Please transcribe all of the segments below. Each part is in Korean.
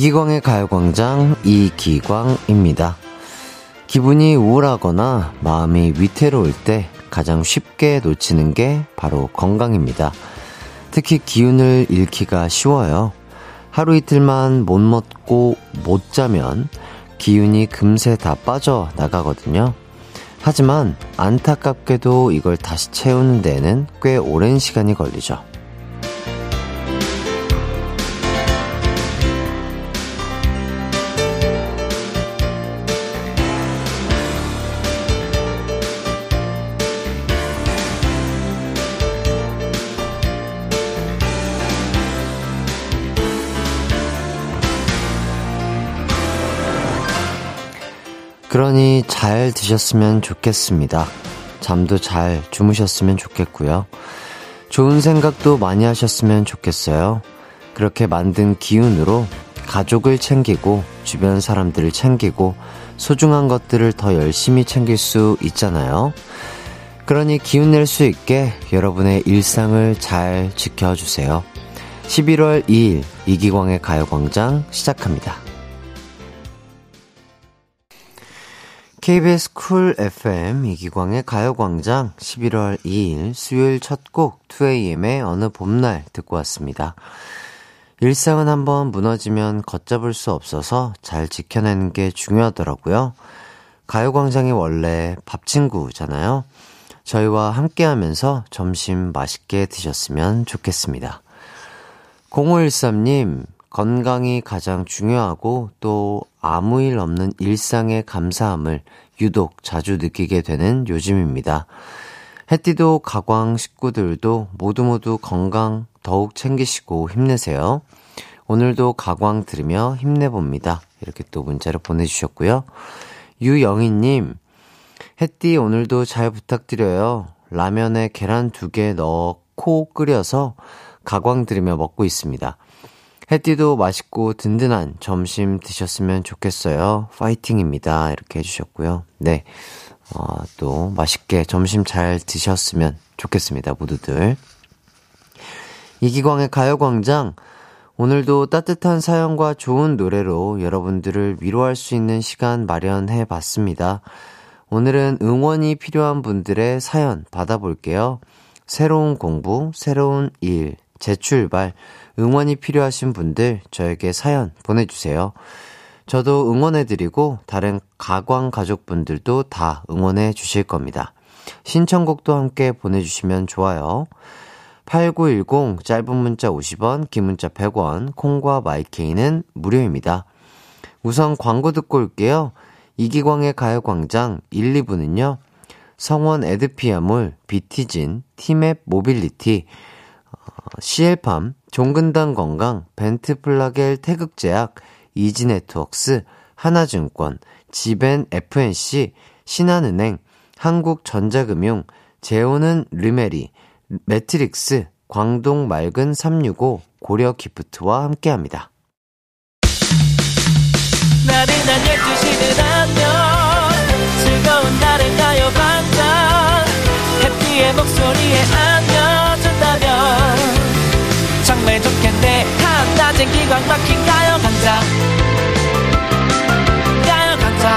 이기광의 가요광장 이기광입니다. 기분이 우울하거나 마음이 위태로울 때 가장 쉽게 놓치는 게 바로 건강입니다. 특히 기운을 잃기가 쉬워요. 하루 이틀만 못 먹고 못 자면 기운이 금세 다 빠져 나가거든요. 하지만 안타깝게도 이걸 다시 채우는 데는 꽤 오랜 시간이 걸리죠. 그러니 잘 드셨으면 좋겠습니다. 잠도 잘 주무셨으면 좋겠고요. 좋은 생각도 많이 하셨으면 좋겠어요. 그렇게 만든 기운으로 가족을 챙기고 주변 사람들을 챙기고 소중한 것들을 더 열심히 챙길 수 있잖아요. 그러니 기운 낼 수 있게 여러분의 일상을 잘 지켜주세요. 11월 2일 이기광의 가요광장 시작합니다. KBS 쿨 FM 이기광의 가요광장 11월 2일 수요일 첫 곡 2AM의 어느 봄날 듣고 왔습니다. 일상은 한번 무너지면 걷잡을 수 없어서 잘 지켜내는 게 중요하더라고요. 가요광장이 원래 밥 친구잖아요. 저희와 함께 하면서 점심 맛있게 드셨으면 좋겠습니다. 0513님, 건강이 가장 중요하고 또 아무 일 없는 일상의 감사함을 유독 자주 느끼게 되는 요즘입니다. 해띠도 가광 식구들도 모두 모두 건강 더욱 챙기시고 힘내세요. 오늘도 가광 들으며 힘내봅니다. 이렇게 또 문자를 보내주셨고요. 유영희님, 해띠 오늘도 잘 부탁드려요. 라면에 계란 두 개 넣고 끓여서 가광 들으며 먹고 있습니다. 해띠도 맛있고 든든한 점심 드셨으면 좋겠어요. 파이팅입니다. 이렇게 해주셨고요. 네. 어, 또 맛있게 점심 잘 드셨으면 좋겠습니다. 모두들. 이기광의 가요광장. 오늘도 따뜻한 사연과 좋은 노래로 여러분들을 위로할 수 있는 시간 마련해 봤습니다. 오늘은 응원이 필요한 분들의 사연 받아볼게요. 새로운 공부, 새로운 일, 재출발, 응원이 필요하신 분들 저에게 사연 보내주세요. 저도 응원해드리고 다른 가광 가족분들도 다 응원해 주실 겁니다. 신청곡도 함께 보내주시면 좋아요. 8910 짧은 문자 50원, 긴 문자 100원, 콩과 마이케이는 무료입니다. 우선 광고 듣고 올게요. 이기광의 가요광장 1, 2부는요. 성원 에드피아몰, 비티진, 티맵 모빌리티, 시엘팜, 종근당 건강, 벤트플라겔 태극제약, 이지네트웍스, 하나증권, 지벤 FNC, 신한은행, 한국전자금융, 제오는 르메리, 매트릭스, 광동 맑은 365, 고려 기프트와 함께 합니다. 나른한 12시는 안녕 즐거운 날을 가요 반짝 해피의 목소리에 안 한낮엔 기광 막힌 가요광장 가요광장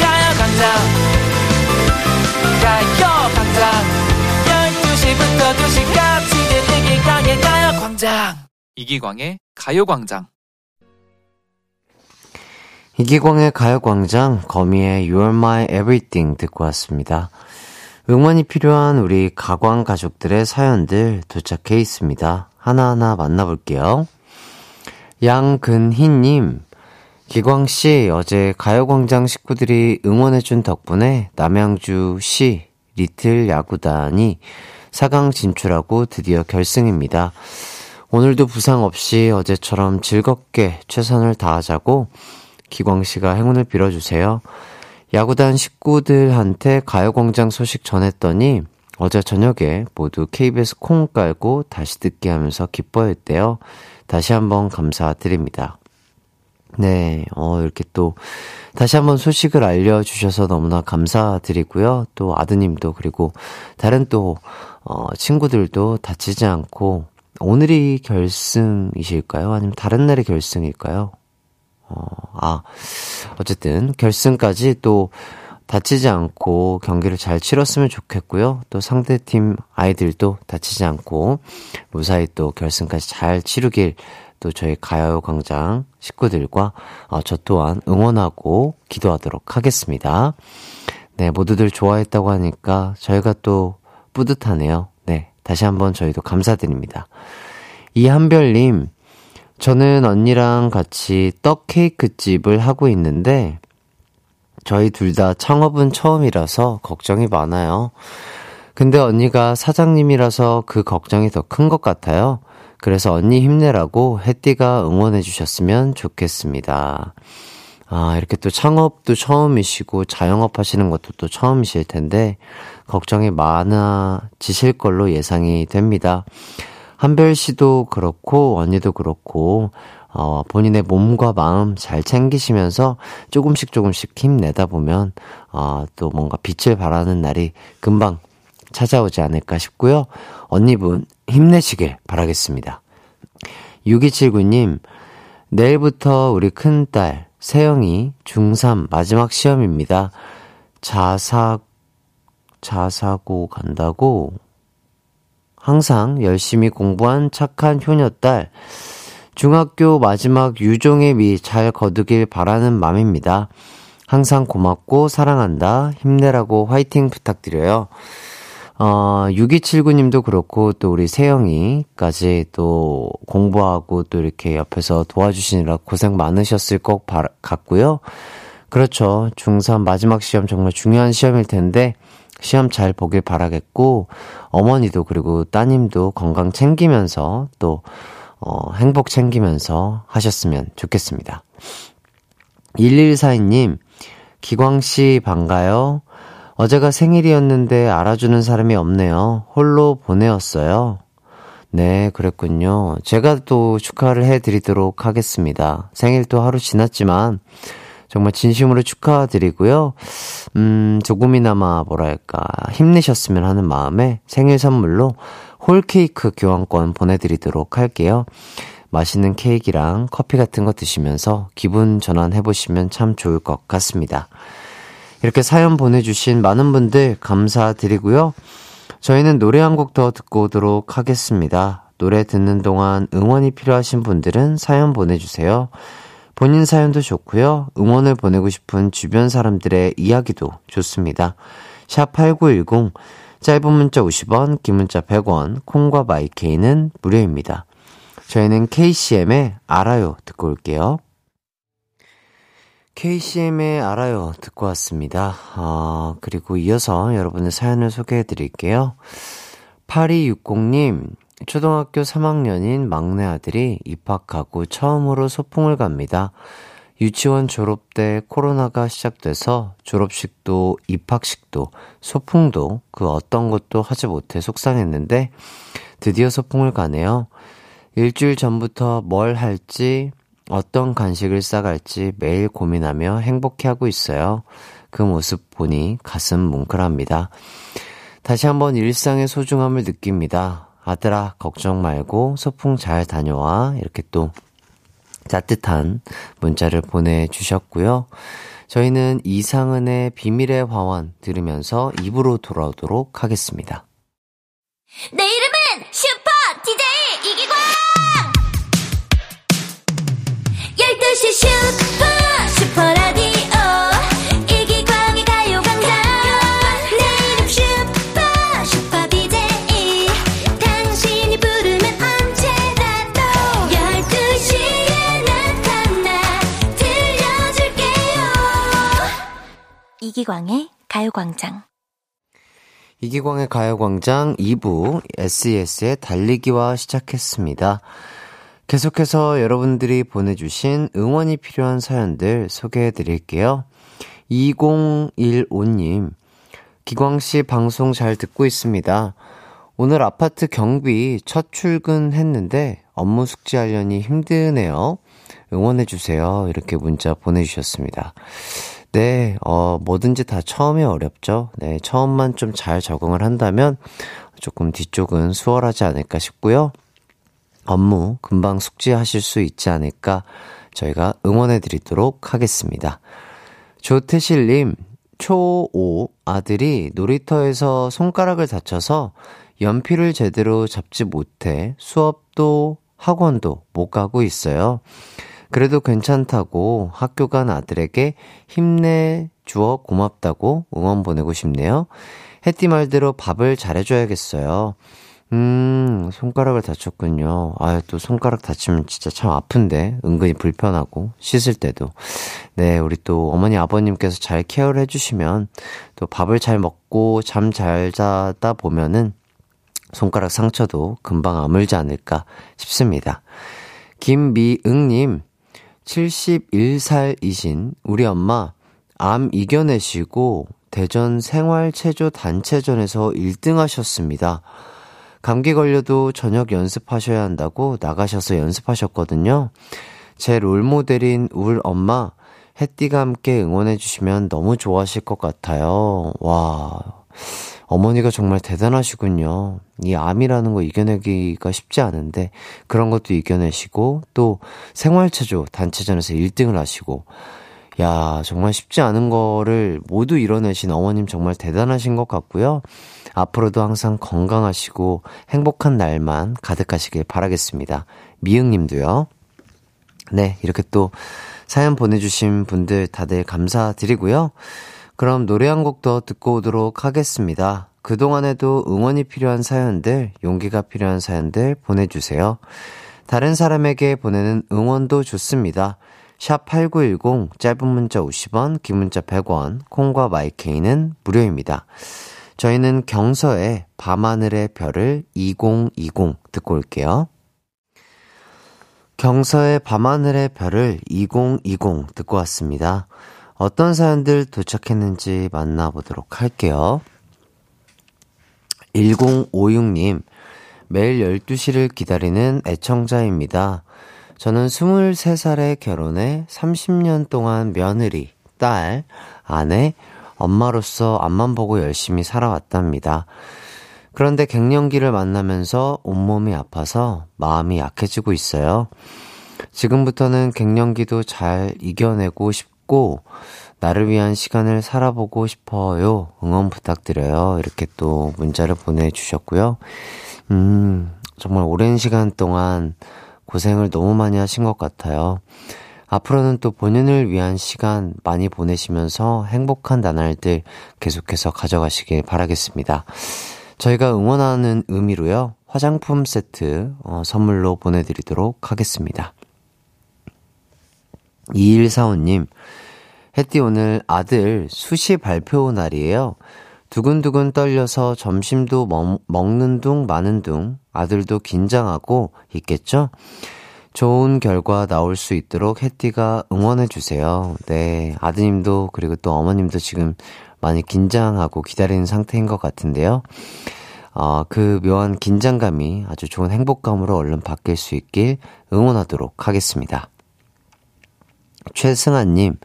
가요광장 가요광장 12시부터 2시까지 이기광의 가요광장. 이기광의 가요광장. 이기광의 가요광장 거미의 You're My Everything 듣고 왔습니다. 응원이 필요한 우리 가광 가족들의 사연들 도착해 있습니다. 하나하나 만나볼게요. 양근희님, 기광씨, 어제 가요광장 식구들이 응원해준 덕분에 남양주시 리틀 야구단이 4강 진출하고 드디어 결승입니다. 오늘도 부상 없이 어제처럼 즐겁게 최선을 다하자고 기광씨가 행운을 빌어주세요. 야구단 식구들한테 가요광장 소식 전했더니 어제 저녁에 모두 KBS 콩 깔고 다시 듣게 하면서 기뻐했대요. 다시 한번 감사드립니다. 네, 어, 이렇게 또 다시 한번 소식을 알려주셔서 너무나 감사드리고요. 또 아드님도 그리고 다른 또, 어, 친구들도 다치지 않고 오늘이 결승이실까요? 아니면 다른 날이 결승일까요? 어, 아, 어쨌든 결승까지 또 다치지 않고 경기를 잘 치렀으면 좋겠고요. 또 상대팀 아이들도 다치지 않고 무사히 또 결승까지 잘 치르길 또 저희 가요광장 식구들과 어, 저 또한 응원하고 기도하도록 하겠습니다. 네, 모두들 좋아했다고 하니까 저희가 또 뿌듯하네요. 네, 다시 한번 저희도 감사드립니다. 이한별님, 저는 언니랑 같이 떡 케이크 집을 하고 있는데, 저희 둘 다 창업은 처음이라서 걱정이 많아요. 근데 언니가 사장님이라서 그 걱정이 더 큰 것 같아요. 그래서 언니 힘내라고 혜띠가 응원해 주셨으면 좋겠습니다. 아, 이렇게 또 창업도 처음이시고 자영업 하시는 것도 또 처음이실 텐데 걱정이 많아지실 걸로 예상이 됩니다. 한별 씨도 그렇고 언니도 그렇고 어, 본인의 몸과 마음 잘 챙기시면서 조금씩 조금씩 힘내다 보면 어, 또 뭔가 빛을 발하는 날이 금방 찾아오지 않을까 싶고요. 언니분 힘내시길 바라겠습니다. 6279님, 내일부터 우리 큰딸, 세영이 중3 마지막 시험입니다. 자사, 자사고 간다고? 항상 열심히 공부한 착한 효녀딸, 중학교 마지막 유종의 미 잘 거두길 바라는 맘입니다. 항상 고맙고 사랑한다. 힘내라고 화이팅 부탁드려요. 어, 6279님도 그렇고, 또 우리 세영이까지 또 공부하고 또 이렇게 옆에서 도와주시느라 고생 많으셨을 것 같고요. 그렇죠. 중3 마지막 시험 정말 중요한 시험일 텐데, 시험 잘 보길 바라겠고, 어머니도 그리고 따님도 건강 챙기면서 또, 어, 행복 챙기면서 하셨으면 좋겠습니다. 1142님, 기광씨 반가요. 어제가 생일이었는데 알아주는 사람이 없네요. 홀로 보내었어요. 네, 그랬군요. 제가 또 축하를 해드리도록 하겠습니다. 생일도 하루 지났지만, 정말 진심으로 축하드리고요. 음, 조금이나마 뭐랄까, 힘내셨으면 하는 마음에 생일 선물로 홀케이크 교환권 보내드리도록 할게요. 맛있는 케이크랑 커피 같은 거 드시면서 기분 전환해보시면 참 좋을 것 같습니다. 이렇게 사연 보내주신 많은 분들 감사드리고요. 저희는 노래 한 곡 더 듣고 오도록 하겠습니다. 노래 듣는 동안 응원이 필요하신 분들은 사연 보내주세요. 본인 사연도 좋고요. 응원을 보내고 싶은 주변 사람들의 이야기도 좋습니다. 샵 8910, 짧은 문자 50원, 긴 문자 100원, 콩과 마이케이는 무료입니다. 저희는 KCM의 알아요 듣고 올게요. KCM의 알아요 듣고 왔습니다. 어, 그리고 이어서 여러분의 사연을 소개해 드릴게요. 8260님, 초등학교 3학년인 막내 아들이 입학하고 처음으로 소풍을 갑니다. 유치원 졸업 때 코로나가 시작돼서 졸업식도 입학식도 소풍도 그 어떤 것도 하지 못해 속상했는데 드디어 소풍을 가네요. 일주일 전부터 뭘 할지 어떤 간식을 싸갈지 매일 고민하며 행복해하고 있어요. 그 모습 보니 가슴 뭉클합니다. 다시 한번 일상의 소중함을 느낍니다. 아들아, 걱정 말고 소풍 잘 다녀와. 이렇게 또 따뜻한 문자를 보내주셨고요. 저희는 이상은의 비밀의 화원 들으면서 입으로 돌아오도록 하겠습니다. 내 이름 가요광장 이기광의 가요광장 2부 SES의 달리기와 시작했습니다. 계속해서 여러분들이 보내주신 응원이 필요한 사연들 소개해 드릴게요. 2015님, 기광씨 방송 잘 듣고 있습니다. 오늘 아파트 경비 첫 출근했는데 업무 숙지하려니 힘드네요. 응원해주세요. 이렇게 문자 보내주셨습니다. 네, 어, 뭐든지 다 처음이 어렵죠. 네, 처음만 좀 잘 적응을 한다면 조금 뒤쪽은 수월하지 않을까 싶고요. 업무 금방 숙지하실 수 있지 않을까 저희가 응원해 드리도록 하겠습니다. 조태실님, 초5 아들이 놀이터에서 손가락을 다쳐서 연필을 제대로 잡지 못해 수업도 학원도 못 가고 있어요. 그래도 괜찮다고 학교 간 아들에게 힘내 주어 고맙다고 응원 보내고 싶네요. 해띠 말대로 밥을 잘해줘야겠어요. 음, 손가락을 다쳤군요. 아유, 또 손가락 다치면 진짜 참 아픈데. 은근히 불편하고, 씻을 때도. 네, 우리 또 어머니, 아버님께서 잘 케어를 해주시면, 또 밥을 잘 먹고, 잠 잘 자다 보면은, 손가락 상처도 금방 아물지 않을까 싶습니다. 김미응님, 71살이신 우리 엄마, 암 이겨내시고, 대전 생활체조 단체전에서 1등 하셨습니다. 감기 걸려도 저녁 연습하셔야 한다고 나가셔서 연습하셨거든요. 제 롤모델인 울 엄마, 햇띠가 함께 응원해주시면 너무 좋아하실 것 같아요. 와, 어머니가 정말 대단하시군요. 이 암이라는 거 이겨내기가 쉽지 않은데, 그런 것도 이겨내시고, 또 생활체조 단체전에서 1등을 하시고, 야, 정말 쉽지 않은 거를 모두 이뤄내신 어머님 정말 대단하신 것 같고요. 앞으로도 항상 건강하시고 행복한 날만 가득하시길 바라겠습니다. 미응 님도요. 네, 이렇게 또 사연 보내주신 분들 다들 감사드리고요. 그럼 노래 한 곡 더 듣고 오도록 하겠습니다. 그동안에도 응원이 필요한 사연들, 용기가 필요한 사연들 보내주세요. 다른 사람에게 보내는 응원도 좋습니다. 샵 8910 짧은 문자 50원, 긴 문자 100원, 콩과 마이케이는 무료입니다. 저희는 경서의 밤하늘의 별을 2020 듣고 올게요. 경서의 밤하늘의 별을 2020 듣고 왔습니다. 어떤 사연들 도착했는지 만나보도록 할게요. 1056님, 매일 12시를 기다리는 애청자입니다. 저는 23살에 결혼해 30년 동안 며느리, 딸, 아내, 엄마로서 앞만 보고 열심히 살아왔답니다. 그런데 갱년기를 만나면서 온몸이 아파서 마음이 약해지고 있어요. 지금부터는 갱년기도 잘 이겨내고 싶 고, 나를 위한 시간을 살아보고 싶어요. 응원 부탁드려요. 이렇게 또 문자를 보내주셨고요. 음, 정말 오랜 시간 동안 고생을 너무 많이 하신 것 같아요. 앞으로는 또 본인을 위한 시간 많이 보내시면서 행복한 나날들 계속해서 가져가시길 바라겠습니다. 저희가 응원하는 의미로요, 화장품 세트 어, 선물로 보내드리도록 하겠습니다. 2145님, 햇띠 오늘 아들 수시 발표 날이에요. 두근두근 떨려서 점심도 먹, 먹는 둥 마는 둥 아들도 긴장하고 있겠죠? 좋은 결과 나올 수 있도록 햇띠가 응원해 주세요. 네, 아드님도 그리고 또 어머님도 지금 많이 긴장하고 기다리는 상태인 것 같은데요. 어, 그 묘한 긴장감이 아주 좋은 행복감으로 얼른 바뀔 수 있길 응원하도록 하겠습니다. 최승아님,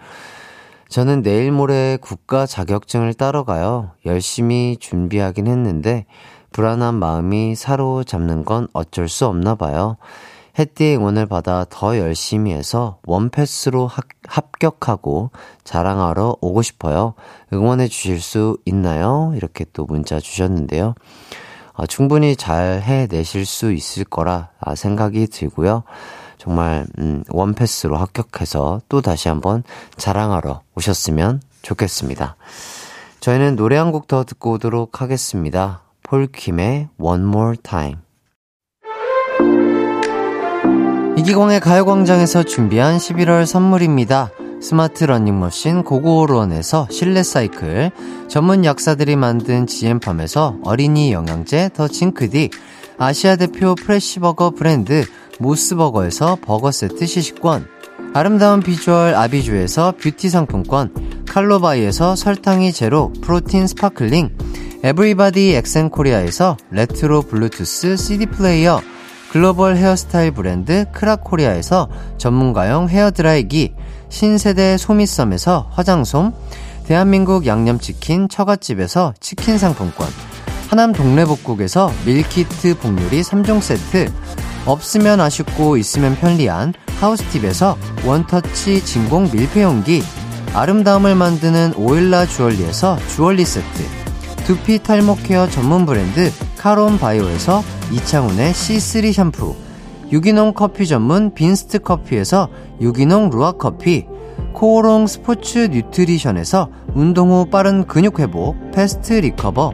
저는 내일 모레 국가 자격증을 따러 가요. 열심히 준비하긴 했는데, 불안한 마음이 사로잡는 건 어쩔 수 없나 봐요. 해띠의 응원을 받아 더 열심히 해서 원패스로 합, 합격하고 자랑하러 오고 싶어요. 응원해 주실 수 있나요? 이렇게 또 문자 주셨는데요. 어, 충분히 잘 해내실 수 있을 거라 생각이 들고요. 정말 음, 원패스로 합격해서 또 다시 한번 자랑하러 오셨으면 좋겠습니다. 저희는 노래 한 곡 더 듣고 오도록 하겠습니다. 폴킴의 One More Time. 이기광의 가요광장에서 준비한 11월 선물입니다. 스마트 러닝머신 고고론에서 실내 사이클, 전문 약사들이 만든 지엠팜에서 어린이 영양제 더 징크디, 아시아 대표 프레시버거 브랜드 모스버거에서 버거 세트 시식권, 아름다운 비주얼 아비주에서 뷰티 상품권, 칼로바이에서 설탕이 제로 프로틴 sparkling, 에브리바디 엑센 코리아에서 레트로 블루투스 CD 플레이어, 글로벌 헤어스타일 브랜드 크라코리아에서 전문가용 헤어드라이기, 신세대 소미썸에서 화장솜, 대한민국 양념치킨 처갓집에서 치킨 상품권, 하남 동래복국에서 밀키트 복요리 3종 세트, 없으면 아쉽고 있으면 편리한 하우스팁에서 원터치 진공 밀폐용기 아름다움을 만드는 오일라 주얼리에서 주얼리 세트 두피 탈모 care 전문 브랜드 카론 바이오에서 이창훈의 C3 샴푸 유기농 커피 전문 빈스트 커피에서 유기농 루아 커피 코오롱 스포츠 뉴트리션에서 운동 후 빠른 근육 회복 패스트 리커버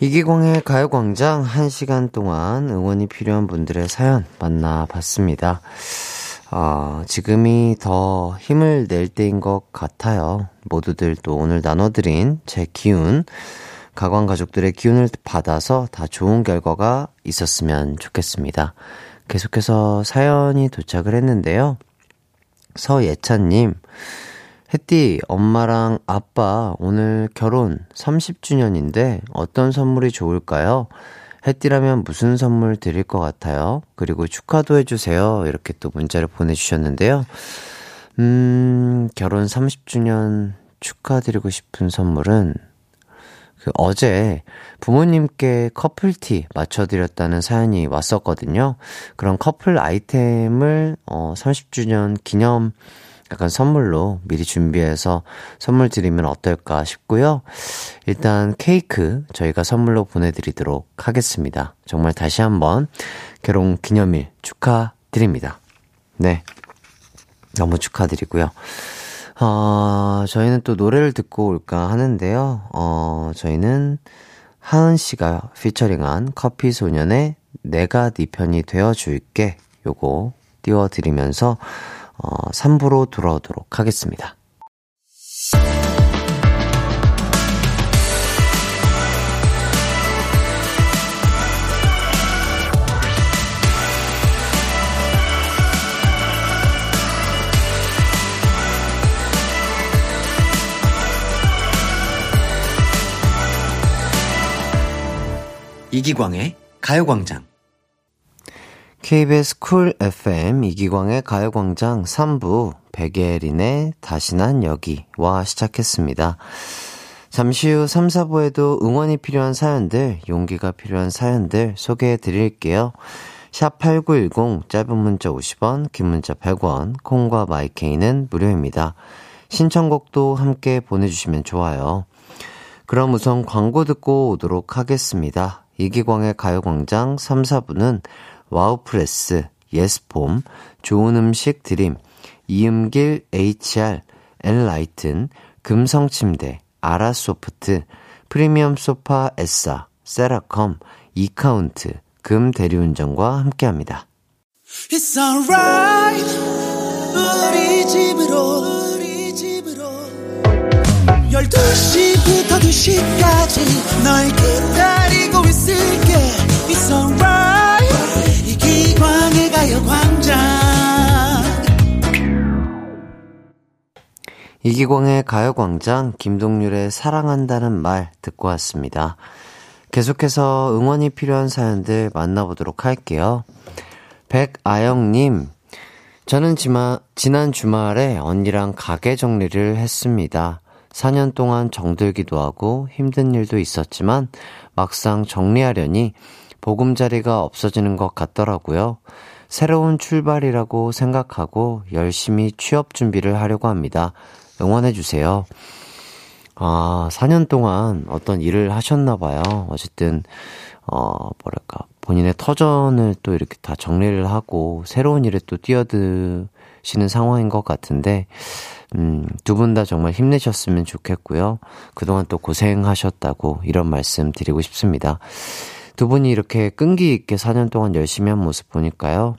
이기광의 가요광장 1시간 동안 응원이 필요한 분들의 사연 만나봤습니다. 어, 지금이 더 힘을 낼 때인 것 같아요. 모두들 또 오늘 나눠드린 제 기운, 가광 가족들의 기운을 받아서 다 좋은 결과가 있었으면 좋겠습니다. 계속해서 사연이 도착을 했는데요. 서예찬님, 혜띠, 엄마랑 아빠 오늘 결혼 30주년인데 어떤 선물이 좋을까요? 혜띠라면 무슨 선물 드릴 것 같아요? 그리고 축하도 해주세요. 이렇게 또 문자를 보내주셨는데요. 음, 결혼 30주년 축하드리고 싶은 선물은 그 어제 부모님께 커플티 맞춰드렸다는 사연이 왔었거든요. 그런 커플 아이템을 어, 30주년 기념 약간 선물로 미리 준비해서 선물 드리면 어떨까 싶고요. 일단 케이크 저희가 선물로 보내드리도록 하겠습니다. 정말 다시 한번 결혼 기념일 축하드립니다. 네. 너무 축하드리고요. 어, 저희는 또 노래를 듣고 올까 하는데요. 어, 저희는 하은 씨가 피처링한 커피 소년의 내가 네 편이 되어 줄게 요거 띄워드리면서 어, 3부로 돌아오도록 하겠습니다. 이기광의 가요광장 KBS 쿨 FM 이기광의 가요광장 3부 백예린의 다시 난 여기와 시작했습니다. 잠시 후 3, 4부에도 응원이 필요한 사연들, 용기가 필요한 사연들 소개해 드릴게요. 샵8910 짧은 문자 50원, 긴 문자 100원, 콩과 마이케이는 무료입니다. 신청곡도 함께 보내주시면 좋아요. 그럼 우선 광고 듣고 오도록 하겠습니다. 이기광의 가요광장 3, 4부는 와우프레스, 예스폼, 좋은 음식 드림, 이음길 HR, 엔라이튼, 금성침대, 아라소프트, 프리미엄 소파 에싸, 세라컴, 이카운트, 금 대리운전과 함께합니다. It's alright, 우리 집으로, 우리 집으로. 12시부터 2시까지 널 기다리고 있을게 It's alright 이기광의 가요광장 이기광의 가요광장 김동률의 사랑한다는 말 듣고 왔습니다. 계속해서 응원이 필요한 사연들 만나보도록 할게요. 백아영님, 저는 지마, 지난 주말에 언니랑 가게 정리를 했습니다. 4년 동안 정들기도 하고 힘든 일도 있었지만 막상 정리하려니 보금자리가 없어지는 것 같더라고요. 새로운 출발이라고 생각하고 열심히 취업 준비를 하려고 합니다. 응원해주세요. 아, 4년 동안 어떤 일을 하셨나봐요. 어쨌든, 어, 뭐랄까, 본인의 터전을 또 이렇게 다 정리를 하고 새로운 일에 또 뛰어드시는 상황인 것 같은데, 음, 두 분 다 정말 힘내셨으면 좋겠고요. 그동안 또 고생하셨다고 이런 말씀 드리고 싶습니다. 두 분이 이렇게 끈기 있게 4년 동안 열심히 한 모습 보니까요.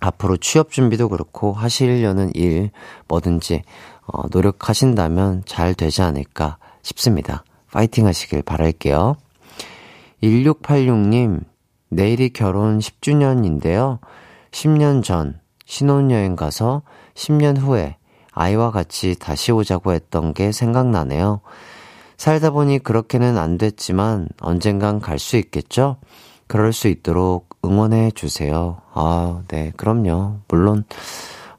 앞으로 취업 준비도 그렇고 하시려는 일 뭐든지 어, 노력하신다면 잘 되지 않을까 싶습니다. 파이팅 하시길 바랄게요. 1686님, 내일이 결혼 10주년인데요. 10년 전 신혼여행 가서 10년 후에 아이와 같이 다시 오자고 했던 게 생각나네요. 살다 보니 그렇게는 안 됐지만 언젠간 갈 수 있겠죠? 그럴 수 있도록 응원해 주세요. 아, 네, 그럼요. 물론,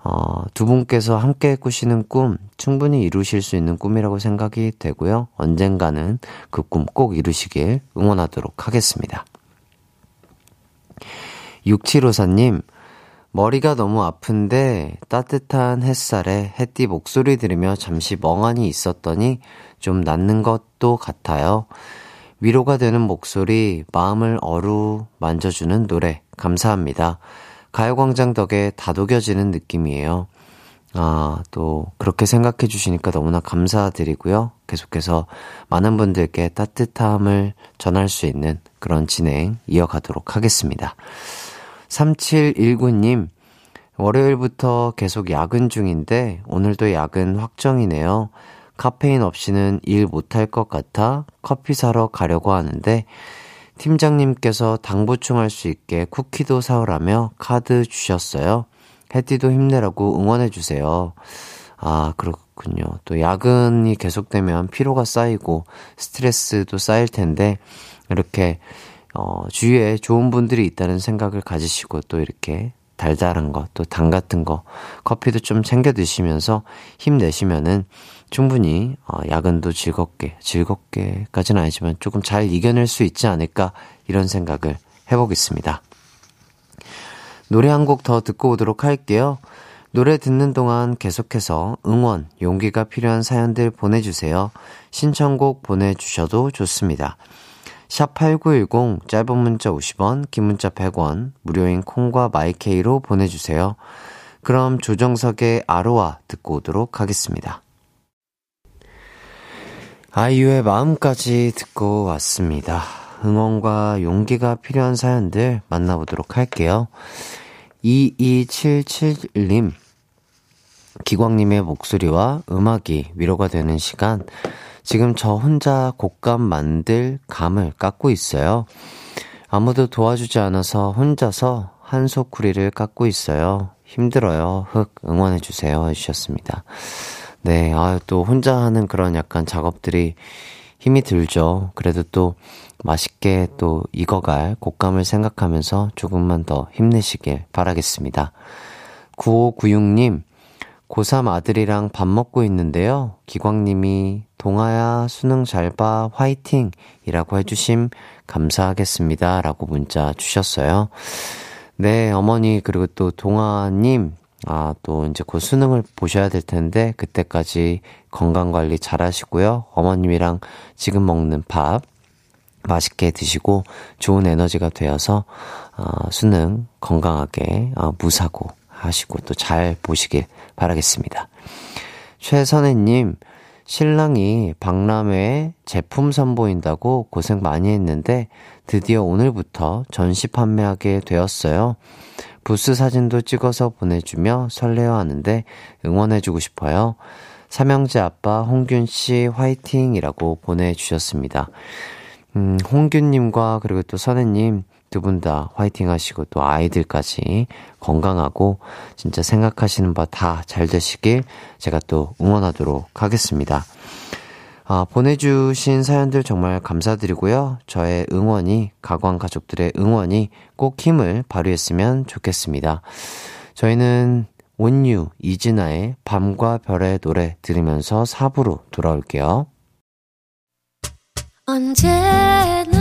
어, 두 분께서 함께 꾸시는 꿈 충분히 이루실 수 있는 꿈이라고 생각이 되고요. 언젠가는 그 꿈 꼭 이루시길 응원하도록 하겠습니다. 6754님, 머리가 너무 아픈데 따뜻한 햇살에 햇띠 목소리 들으며 잠시 멍하니 있었더니 좀 낫는 것도 같아요. 위로가 되는 목소리, 마음을 어루 만져주는 노래, 감사합니다. 가요광장 덕에 다독여지는 느낌이에요. 아, 또, 그렇게 생각해 주시니까 너무나 감사드리고요. 계속해서 많은 분들께 따뜻함을 전할 수 있는 그런 진행 이어가도록 하겠습니다. 3719님, 월요일부터 계속 야근 중인데, 오늘도 야근 확정이네요. 카페인 없이는 일 못할 것 같아 커피 사러 가려고 하는데, 팀장님께서 당 보충할 수 있게 쿠키도 사오라며 카드 주셨어요. 해띠도 힘내라고 응원해주세요. 아, 그렇군요. 또 야근이 계속되면 피로가 쌓이고 스트레스도 쌓일 텐데, 이렇게 어, 주위에 좋은 분들이 있다는 생각을 가지시고 또 이렇게 달달한 거, 또당 같은 거, 커피도 좀 챙겨 드시면서 힘내시면은 충분히 어, 야근도 즐겁게, 즐겁게까지는 아니지만 조금 잘 이겨낼 수 있지 않을까 이런 생각을 해보겠습니다. 노래 한 곡 더 듣고 오도록 할게요. 노래 듣는 동안 계속해서 응원, 용기가 필요한 사연들 보내주세요. 신청곡 보내주셔도 좋습니다. 샵8910 짧은 문자 50원, 긴 문자 100원, 무료인 콩과 마이케이로 보내주세요. 그럼 조정석의 아로아 듣고 오도록 하겠습니다. 아이유의 마음까지 듣고 왔습니다. 응원과 용기가 필요한 사연들 만나보도록 할게요. 2277님, 기광님의 목소리와 음악이 위로가 되는 시간, 지금 저 혼자 곡감 만들 감을 깎고 있어요. 아무도 도와주지 않아서 혼자서 한 소쿠리를 깎고 있어요. 힘들어요. 흑 응원해주세요. 해주셨습니다. 네, 아, 또 혼자 하는 그런 약간 작업들이 힘이 들죠. 그래도 또 맛있게 또 익어갈 곡감을 생각하면서 조금만 더 힘내시길 바라겠습니다. 9596님, 고3 아들이랑 밥 먹고 있는데요. 기광님이 동아야 수능 잘 봐 화이팅 이라고 해주심 감사하겠습니다 라고 문자 주셨어요. 네 어머니 그리고 또 동아님 아 또 이제 곧 수능을 보셔야 될 텐데 그때까지 건강 관리 잘 하시고요. 어머님이랑 지금 먹는 밥 맛있게 드시고 좋은 에너지가 되어서 어, 수능 건강하게 어, 무사고 하시고 또 잘 보시길 바라겠습니다. 최선혜님, 신랑이 박람회에 제품 선보인다고 고생 많이 했는데 드디어 오늘부터 전시 판매하게 되었어요. 부스 사진도 찍어서 보내주며 설레어 하는데 응원해주고 싶어요. 삼형제 아빠 홍균 씨 화이팅이라고 보내주셨습니다. 음, 홍균님과 그리고 또 선혜님 두 분 다 화이팅 하시고 또 아이들까지 건강하고 진짜 생각하시는 바 다 잘 되시길 제가 또 응원하도록 하겠습니다. 아, 보내주신 사연들 정말 감사드리고요. 저의 응원이, 가광 가족들의 응원이 꼭 힘을 발휘했으면 좋겠습니다. 저희는 온유, 이진아의 밤과 별의 노래 들으면서 4부로 돌아올게요. 언제나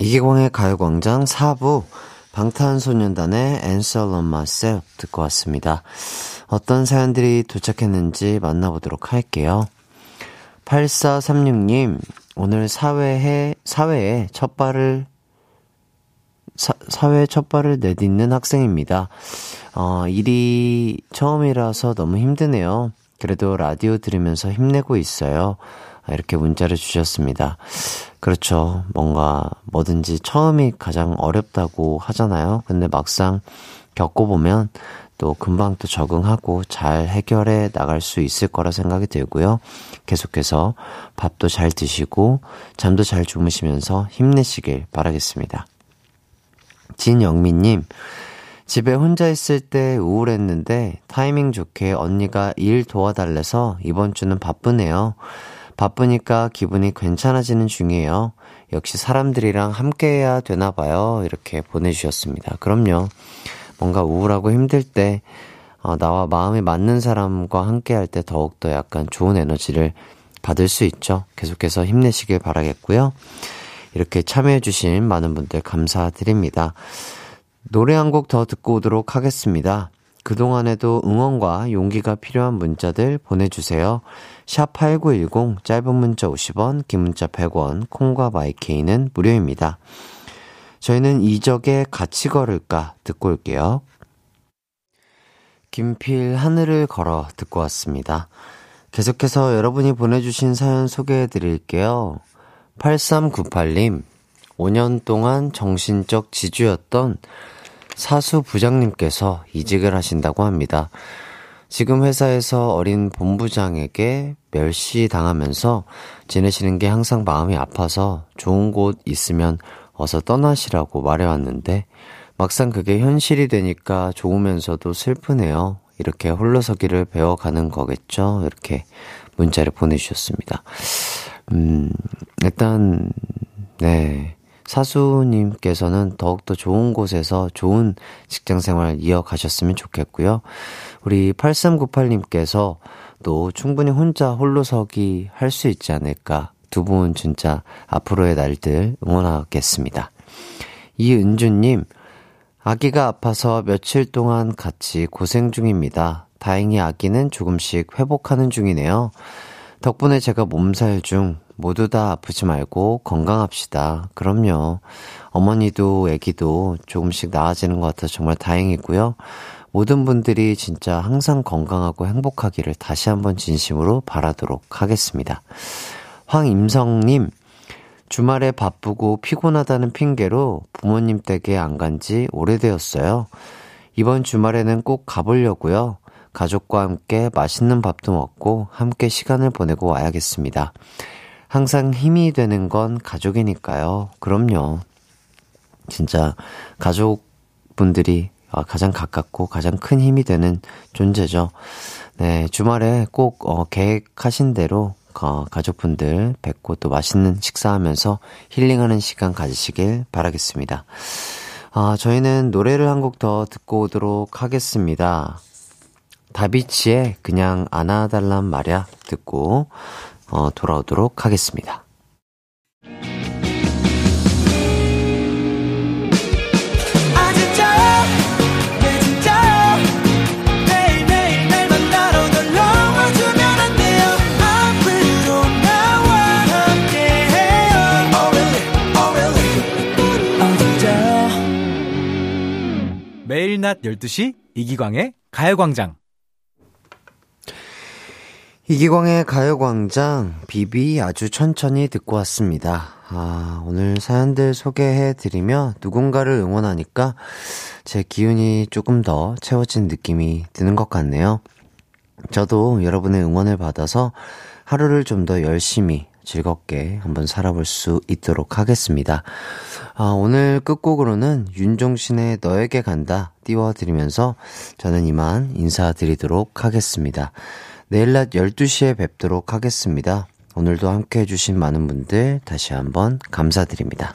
이기광의 가요광장 4부 방탄소년단의 Answer on Myself 듣고 왔습니다. 어떤 사연들이 도착했는지 만나보도록 할게요. 8436님, 오늘 사회에, 사회에 첫 발을 사, 사회 첫 발을 내딛는 학생입니다. 어, 일이 처음이라서 너무 힘드네요. 그래도 라디오 들으면서 힘내고 있어요. 아, 이렇게 문자를 주셨습니다. 그렇죠. 뭔가 뭐든지 처음이 가장 어렵다고 하잖아요. 근데 막상 겪어보면 또 금방 또 적응하고 잘 해결해 나갈 수 있을 거라 생각이 들고요. 계속해서 밥도 잘 드시고 잠도 잘 주무시면서 힘내시길 바라겠습니다. 진영민님, 집에 혼자 있을 때 우울했는데 타이밍 좋게 언니가 일 도와달래서 이번 주는 바쁘네요. 바쁘니까 기분이 괜찮아지는 중이에요. 역시 사람들이랑 함께 해야 되나 봐요. 이렇게 보내주셨습니다. 그럼요. 뭔가 우울하고 힘들 때, 어, 나와 마음이 맞는 사람과 함께 할 때 더욱더 약간 좋은 에너지를 받을 수 있죠. 계속해서 힘내시길 바라겠고요. 이렇게 참여해주신 많은 분들 감사드립니다. 노래 한 곡 더 듣고 오도록 하겠습니다. 그동안에도 응원과 용기가 필요한 문자들 보내주세요. 샵 8910, 짧은 문자 50원, 긴 문자 100원, 콩과 마이케이는 무료입니다. 저희는 이적의 같이 걸을까 듣고 올게요. 김필 하늘을 걸어 듣고 왔습니다. 계속해서 여러분이 보내주신 사연 소개해 드릴게요. 8398님, 5년 동안 정신적 지주였던 사수 부장님께서 이직을 하신다고 합니다. 지금 회사에서 어린 본부장에게 멸시당하면서 지내시는 게 항상 마음이 아파서 좋은 곳 있으면 어서 떠나시라고 말해왔는데 막상 그게 현실이 되니까 좋으면서도 슬프네요. 이렇게 홀로서기를 배워가는 거겠죠? 이렇게 문자를 보내주셨습니다. 음, 일단, 네. 사수님께서는 더욱더 좋은 곳에서 좋은 직장 생활 이어가셨으면 좋겠고요. 우리 8398님께서 또 충분히 혼자 홀로서기 할 수 있지 않을까. 두 분 진짜 앞으로의 날들 응원하겠습니다. 이은주님, 아기가 아파서 며칠 동안 같이 고생 중입니다. 다행히 아기는 조금씩 회복하는 중이네요. 덕분에 제가 몸살 중 모두 다 아프지 말고 건강합시다. 그럼요. 어머니도 아기도 조금씩 나아지는 것 같아서 정말 다행이고요. 모든 분들이 진짜 항상 건강하고 행복하기를 다시 한번 진심으로 바라도록 하겠습니다. 황임성님, 주말에 바쁘고 피곤하다는 핑계로 부모님 댁에 안 간 지 오래되었어요. 이번 주말에는 꼭 가보려고요. 가족과 함께 맛있는 밥도 먹고 함께 시간을 보내고 와야겠습니다. 항상 힘이 되는 건 가족이니까요. 그럼요. 진짜 가족분들이 가장 가깝고 가장 큰 힘이 되는 존재죠. 네, 주말에 꼭 어, 계획하신 대로 어, 가족분들 뵙고 또 맛있는 식사하면서 힐링하는 시간 가지시길 바라겠습니다. 아, 저희는 노래를 한 곡 더 듣고 오도록 하겠습니다. 다비치의 그냥 안아달란 말야 듣고 어, 돌아오도록 하겠습니다. 매일 낮 12시 이기광의 가요광장. 이기광의 가요광장, 비비 아주 천천히 듣고 왔습니다. 아, 오늘 사연들 소개해드리며 누군가를 응원하니까 제 기운이 조금 더 채워진 느낌이 드는 것 같네요. 저도 여러분의 응원을 받아서 하루를 좀 더 열심히 즐겁게 한번 살아볼 수 있도록 하겠습니다. 아, 오늘 끝곡으로는 윤종신의 너에게 간다 띄워드리면서 저는 이만 인사드리도록 하겠습니다. 내일 낮 12시에 뵙도록 하겠습니다. 오늘도 함께 해주신 많은 분들 다시 한번 감사드립니다.